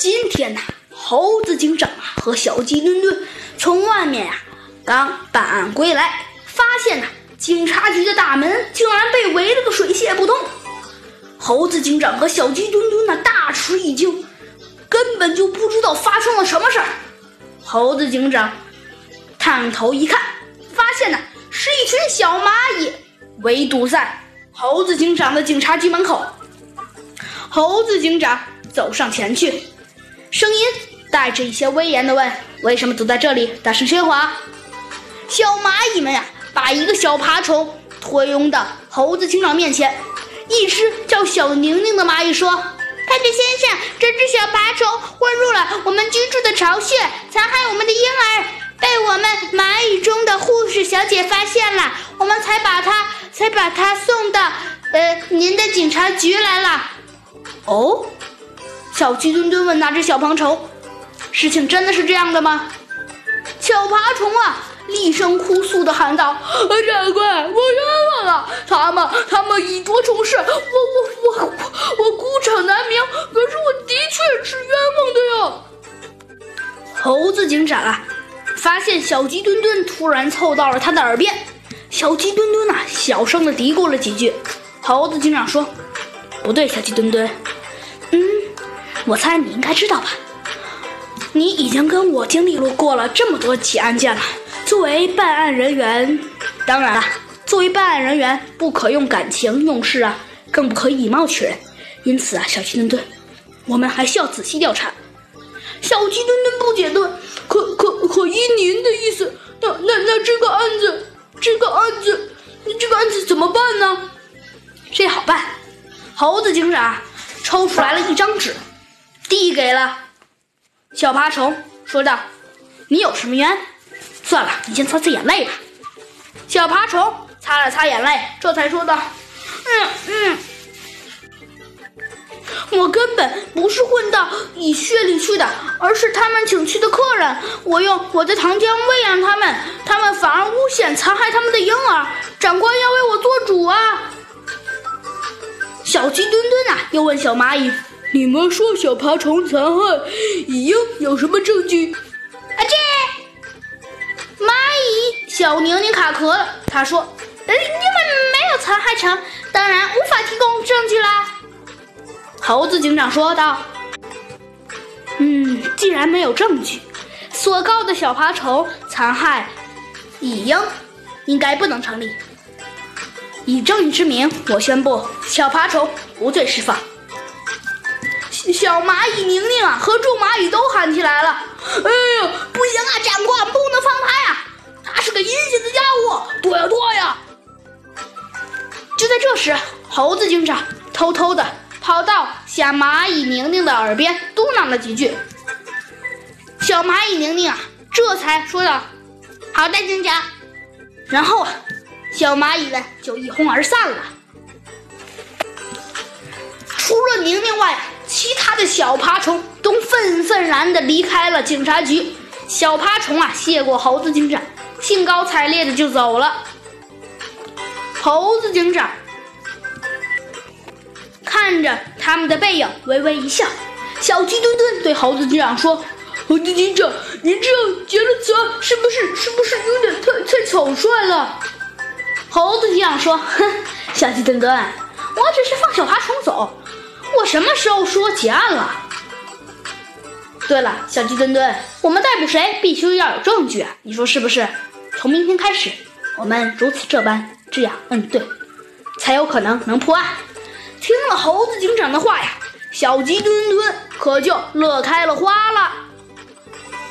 今天呐，猴子警长啊和小鸡墩墩从外面呀刚办案归来，发现呐，警察局的大门竟然被围了个水泄不通。猴子警长和小鸡墩墩呢大吃一惊，根本就不知道发生了什么事儿。猴子警长探头一看，发现呢是一群小蚂蚁围堵在猴子警长的警察局门口。猴子警长走上前去，声音带着一些威严的问：“为什么堵在这里？大声喧哗！”小蚂蚁们呀，把一个小爬虫拖拥到猴子警长面前。一只叫小宁宁的蚂蚁说：“派对先生，这只小爬虫混入了我们居住的巢穴，残害我们的婴儿，被我们蚂蚁中的护士小姐发现了，我们才把它才把它送到呃您的警察局来了。”哦，小鸡墩墩问那只小爬虫：“事情真的是这样的吗？”小爬虫啊。厉声哭诉的喊道：“长官，我冤枉了！他们，他们以多充事，我，我，我，我孤掌难鸣。可是我的确是冤枉的呀。”猴子警长啊，发现小鸡墩墩突然凑到了他的耳边，小鸡墩墩呐，小声的嘀咕了几句。猴子警长说：“不对，小鸡墩墩，嗯，我猜你应该知道吧？你已经跟我经历过了这么多起案件了。”作为办案人员，当然了，作为办案人员不可用感情用事啊，更不可以貌取人。因此啊，小鸡墩墩，我们还需要仔细调查。小鸡墩墩不解的：“可可可依您的意思，那那那这个案子，这个案子，这个案子怎么办呢？”这好办，猴子警长抽出来了一张纸，递给了小爬虫，说道：“你有什么冤？”算了，你先擦擦眼泪吧。小爬虫擦了擦眼泪，这才说道：“嗯嗯，我根本不是混到蚁穴里去的，而是他们请去的客人。我用我的糖浆喂养他们，他们反而诬陷残害他们的婴儿。长官要为我做主啊！”小鸡墩墩啊，又问小蚂蚁：“你们说小爬虫残害蚁婴有什么证据？”阿嚏！蚂蚁小宁宁卡壳了，他说：“呃，因为没有残害成，当然无法提供证据啦。”猴子警长说道：“嗯，既然没有证据，所告的小爬虫残害蚁婴应该不能成立。以正义之名，我宣布小爬虫无罪释放。”小蚂蚁宁宁啊和众蚂蚁都喊起来了：“哎呀，不行啊，长官，不能放他呀！”他是个阴险的家伙，躲呀躲呀！就在这时，猴子警长偷偷的跑到小蚂蚁宁宁的耳边嘟囔了几句。小蚂蚁宁宁啊，这才说道：“好的，警长。”然后啊，小蚂蚁们就一哄而散了。除了宁宁外，小爬虫都愤愤然的离开了警察局。小爬虫啊，谢过猴子警长。兴高采烈的就走了。猴子警长看着他们的背影，微微一笑。小鸡墩墩对猴子警长说：“猴子警长，您这样结了词，是不是是不是有点太太草率了？”猴子警长说：“哼，小鸡墩墩，我只是放小爬虫走，我什么时候说结案了？”对了，小鸡墩墩，我们逮捕谁必须要有证据啊，你说是不是？从明天开始，我们如此这般，这样，嗯，对，才有可能能破案。听了猴子警长的话呀，小鸡墩墩可就乐开了花了。